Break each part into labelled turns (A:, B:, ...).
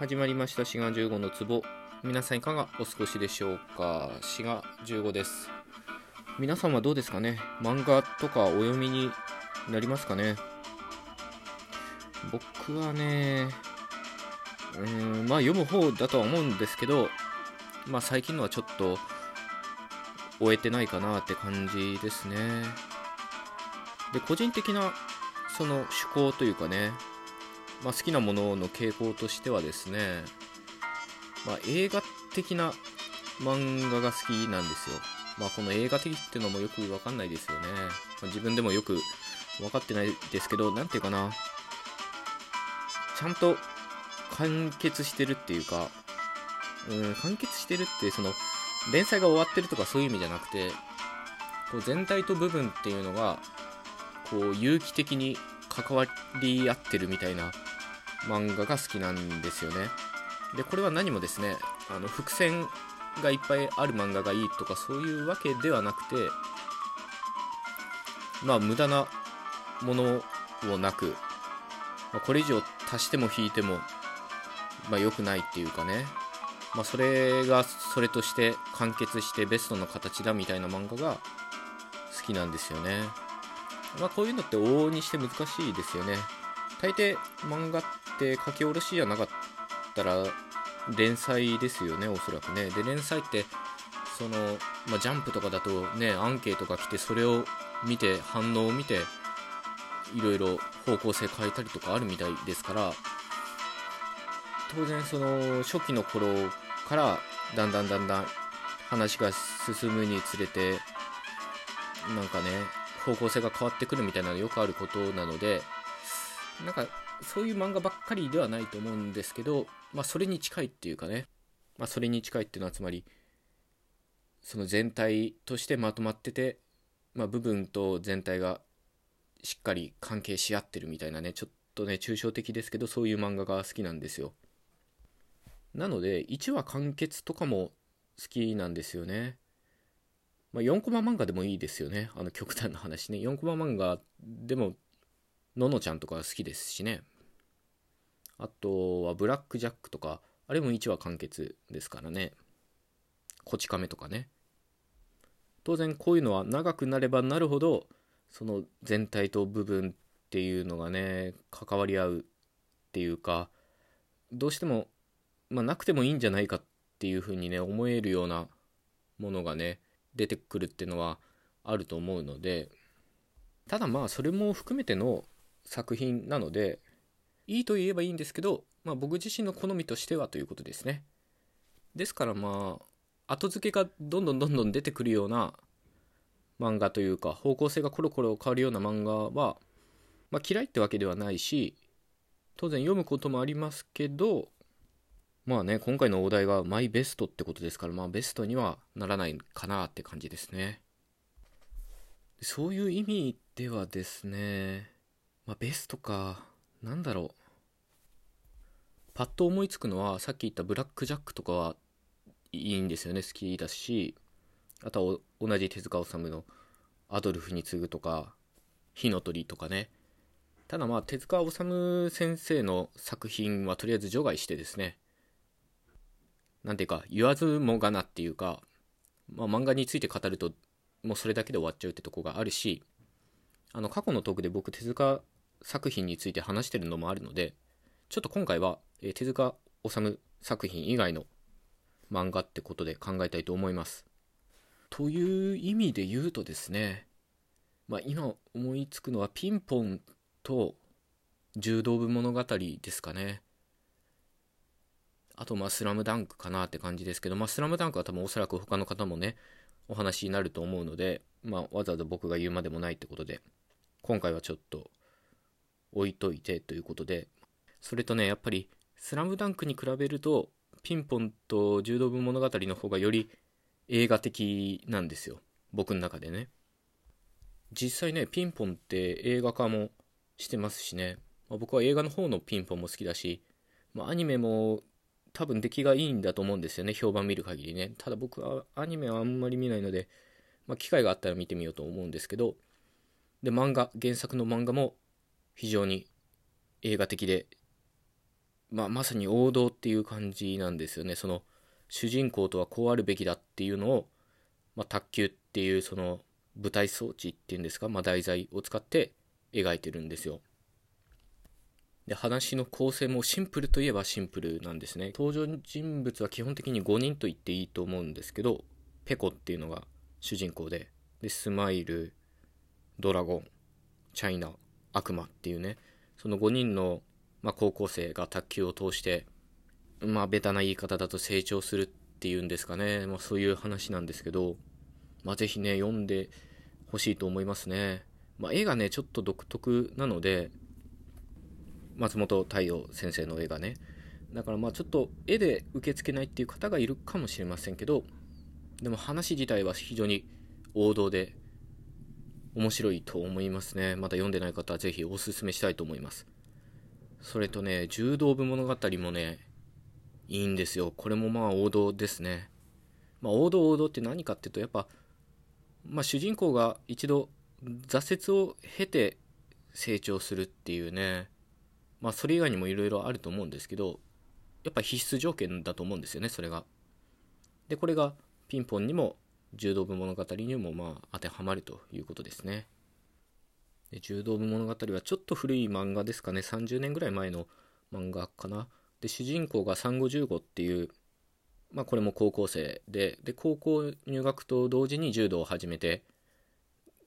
A: 始まりました。滋賀15の壺。皆さんいかがお過ごしでしょうか？滋賀15です。皆さんはどうですかね？漫画とかお読みになりますかね？僕はねうーんまあ読む方だとは思うんですけどまあ最近のはちょっと終えてないかなって感じですね。で個人的なその趣向というかねまあ、好きなものの傾向としてはですね、まあ、映画的な漫画が好きなんですよ。まあ、この映画的っていうのもよくわかんないですよね。まあ、自分でもよく分かってないですけど、なんていうかな。ちゃんと完結してるっていうか、うん、完結してるって、その、連載が終わってるとかそういう意味じゃなくて、こう全体と部分っていうのが、こう、有機的に関わり合ってるみたいな漫画が好きなんですよね。で、これは何もですね、あの伏線がいっぱいある漫画がいいとかそういうわけではなくて、まあ無駄なものをなく、まあ、これ以上足しても引いても、まあ良くないっていうかね、まあそれがそれとして完結してベストの形だみたいな漫画が好きなんですよね。まあこういうのって往々にして難しいですよね。大抵漫画って書き下ろしじゃなかったら連載ですよねおそらくね。で連載ってその、まあ、ジャンプとかだとねアンケートが来てそれを見て反応を見ていろいろ方向性変えたりとかあるみたいですから当然その初期の頃からだんだんだんだん話が進むにつれてなんかね方向性が変わってくるみたいなのよくあることなのでなんかそういう漫画ばっかりではないと思うんですけど、まあ、それに近いっていうかね、まあ、それに近いっていうのはつまりその全体としてまとまってて、まあ、部分と全体がしっかり関係し合ってるみたいなねちょっとね抽象的ですけどそういう漫画が好きなんですよ。なので1話完結とかも好きなんですよね。まあ、4コマ漫画でもいいですよね。あの極端な話ね。4コマ漫画でもののちゃんとか好きですしね。あとはブラックジャックとかあれも1話完結ですからね。こち亀とかね。当然こういうのは長くなればなるほどその全体と部分っていうのがね関わり合うっていうかどうしても、まあ、なくてもいいんじゃないかっていうふうにね思えるようなものがね出てくるっていうのはあると思うのでただまあそれも含めての作品なのでいいと言えばいいんですけど、まあ、僕自身の好みとしてはということですね。ですからまあ後付けがどんどんどんどん出てくるような漫画というか方向性がコロコロ変わるような漫画は、まあ、嫌いってわけではないし当然読むこともありますけどまあね今回のお題がマイベストってことですからまあベストにはならないかなって感じですね。そういう意味ではですねまあ、ベストか。なんだろう。パッと思いつくのは、さっき言ったブラックジャックとかはいいんですよね。好きだし、あとは同じ手塚治虫のアドルフに次ぐとか、火の鳥とかね。ただまあ、手塚治虫先生の作品はとりあえず除外してですね、なんていうか、言わずもがなっていうか、まあ、漫画について語ると、もうそれだけで終わっちゃうってとこがあるし、あの、過去のトークで僕、手塚作品について話してるのもあるので、ちょっと今回は、え手塚治虫作品以外の漫画ってことで考えたいと思います。という意味で言うとですね、まあ、今思いつくのはピンポンと柔道部物語ですかね。あと、まあ、スラムダンクかなって感じですけど、まあ、スラムダンクは多分おそらく他の方もね、お話になると思うので、まあ、わざわざ僕が言うまでもないってことで、今回はちょっと置いといてということで、それとね、やっぱり、スラムダンクに比べると、ピンポンと柔道部物語の方がより映画的なんですよ。僕の中でね。実際ね、ピンポンって映画化もしてますしね。まあ、僕は映画の方のピンポンも好きだし、まあ、アニメも多分出来がいいんだと思うんですよね。評判見る限りね。ただ僕はアニメはあんまり見ないので、まあ、機会があったら見てみようと思うんですけど、で、漫画、原作の漫画も非常に映画的でまあ、まさに王道っていう感じなんですよね。その主人公とはこうあるべきだっていうのを、まあ、卓球っていうその舞台装置っていうんですか、まあ、題材を使って描いてるんですよ。で話の構成もシンプルといえばシンプルなんですね。登場人物は基本的に5人と言っていいと思うんですけどペコっていうのが主人公で。でスマイルドラゴンチャイナ悪魔っていうねその5人の、まあ、高校生が卓球を通してまあベタな言い方だと成長するっていうんですかね、まあ、そういう話なんですけど、まあ、ぜひね読んでほしいと思いますね、まあ、絵がねちょっと独特なので松本太陽先生の絵がね。だからまあちょっと絵で受け付けないっていう方がいるかもしれませんけどでも話自体は非常に王道で面白いと思いますね。まだ読んでない方はぜひおすすめしたいと思います。それとね柔道部物語もねいいんですよ。これもまあ王道ですね。まあ王道王道って何かっていうとやっぱまあ主人公が一度挫折を経て成長するっていうね。まあそれ以外にもいろいろあると思うんですけどやっぱ必須条件だと思うんですよねそれが。でこれがピンポンにも柔道部物語にもまあ当てはまるということですね。で柔道部物語はちょっと古い漫画ですかね。30年ぐらい前の漫画かな。で主人公が産後15っていうまあこれも高校生でで高校入学と同時に柔道を始めて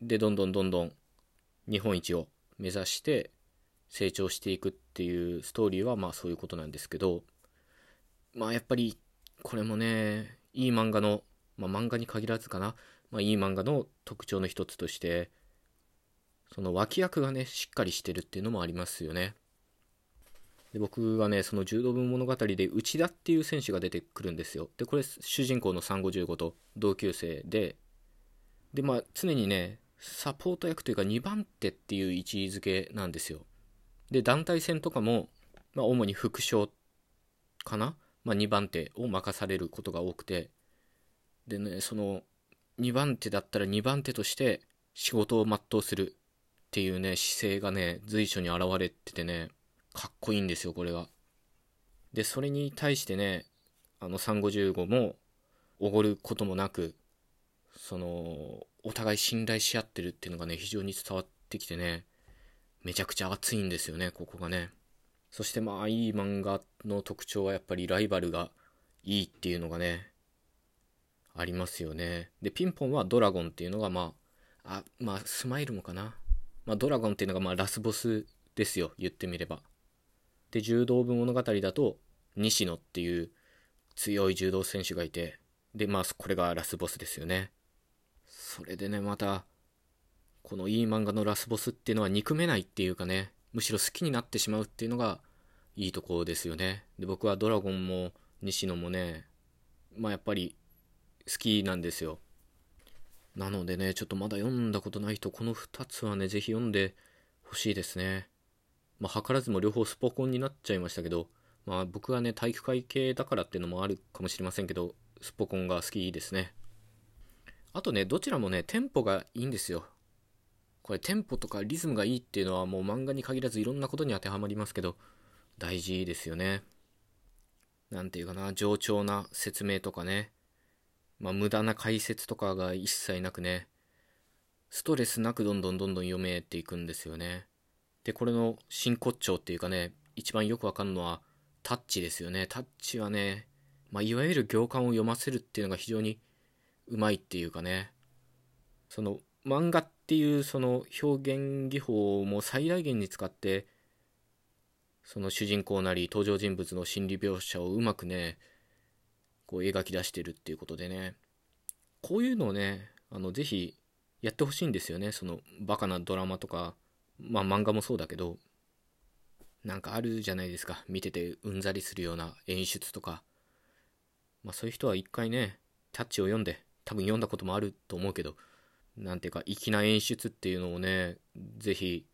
A: でどんどんどんどん日本一を目指して成長していくっていうストーリーはまあそういうことなんですけどまあやっぱりこれもねいい漫画の、まあ、漫画に限らずかな、まあ、いい漫画の特徴の一つとしてその脇役がねしっかりしてるっていうのもありますよね。で僕はねその柔道部物語で内田っていう選手が出てくるんですよ。でこれ主人公の産後15と同級生で。でまあ常にねサポート役というか2番手っていう位置づけなんですよ。で団体戦とかも、まあ、主に副将かな。まあ、2番手を任されることが多くて。でねその2番手だったら2番手として仕事を全うするっていうね姿勢がね随所に現れててねかっこいいんですよこれがでそれに対してねあの355もおごることもなくそのお互い信頼し合ってるっていうのがね非常に伝わってきてねめちゃくちゃ熱いんですよねここがね。そしてまあいい漫画の特徴はやっぱりライバルがいいっていうのがね、ありますよね。で、ピンポンはドラゴンっていうのがまあ、あ、まあスマイルもかな。まあドラゴンっていうのがまあラスボスですよ、言ってみれば。で、柔道部物語だと、西野っていう強い柔道選手がいて、で、まあこれがラスボスですよね。それでね、また、このいい漫画のラスボスっていうのは憎めないっていうかね、むしろ好きになってしまうっていうのがいいところですよね。で、僕はドラゴンも西野もね、まあやっぱり好きなんですよ。なのでね、ちょっとまだ読んだことない人、この2つはね、ぜひ読んでほしいですね。まあ、図らずも両方スポコンになっちゃいましたけど、まあ僕はね、体育会系だからっていうのもあるかもしれませんけど、スポコンが好きですね。あとね、どちらもね、テンポがいいんですよ。これテンポとかリズムがいいっていうのはもう漫画に限らずいろんなことに当てはまりますけど、大事ですよね。なんていうかな、冗長な説明とかね、まあ無駄な解説とかが一切なくね、ストレスなくどんどんどんどん読めていくんですよね。で、これの真骨頂っていうかね、一番よくわかるのはタッチですよね。タッチはね、まあ、いわゆる行間を読ませるっていうのが非常にうまいっていうかね、その漫画っていうその表現技法も最大限に使ってその主人公なり登場人物の心理描写をうまくねこう描き出してるっていうことでねこういうのをねあのぜひやってほしいんですよねそのバカなドラマとかまあ漫画もそうだけどなんかあるじゃないですか見ててうんざりするような演出とかまあそういう人は一回ねタッチを読んで多分読んだこともあると思うけどなんていうか、粋な演出っていうのをね、ぜひ、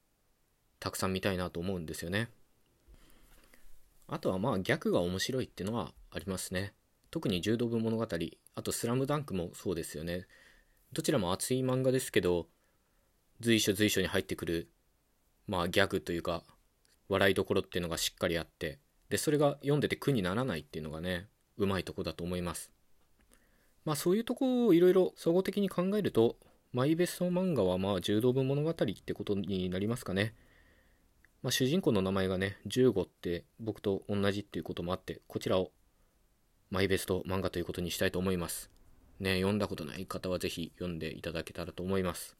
A: たくさん見たいなと思うんですよね。あとはまあ、逆が面白いっていうのはありますね。特に柔道部物語、あとスラムダンクもそうですよね。どちらも熱い漫画ですけど、随所随所に入ってくる、まあギャグというか、笑いどころっていうのがしっかりあって、でそれが読んでて苦にならないっていうのがねうまいとこだと思いますまあそういうとこをいろいろ総合的に考えるとマイベスト漫画はまあ柔道部物語ってことになりますかねまあ、主人公の名前がね15って僕と同じっていうこともあってこちらをマイベスト漫画ということにしたいと思います。ね読んだことない方はぜひ読んでいただけたらと思います。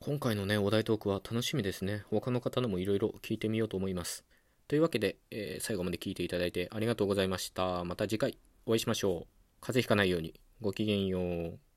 A: 今回のねお題トークは楽しみですね。他の方のもいろいろ聞いてみようと思います。というわけで、えー、最後まで聞いていただいてありがとうございました。また次回お会いしましょう。風邪ひかないように。ごきげんよう。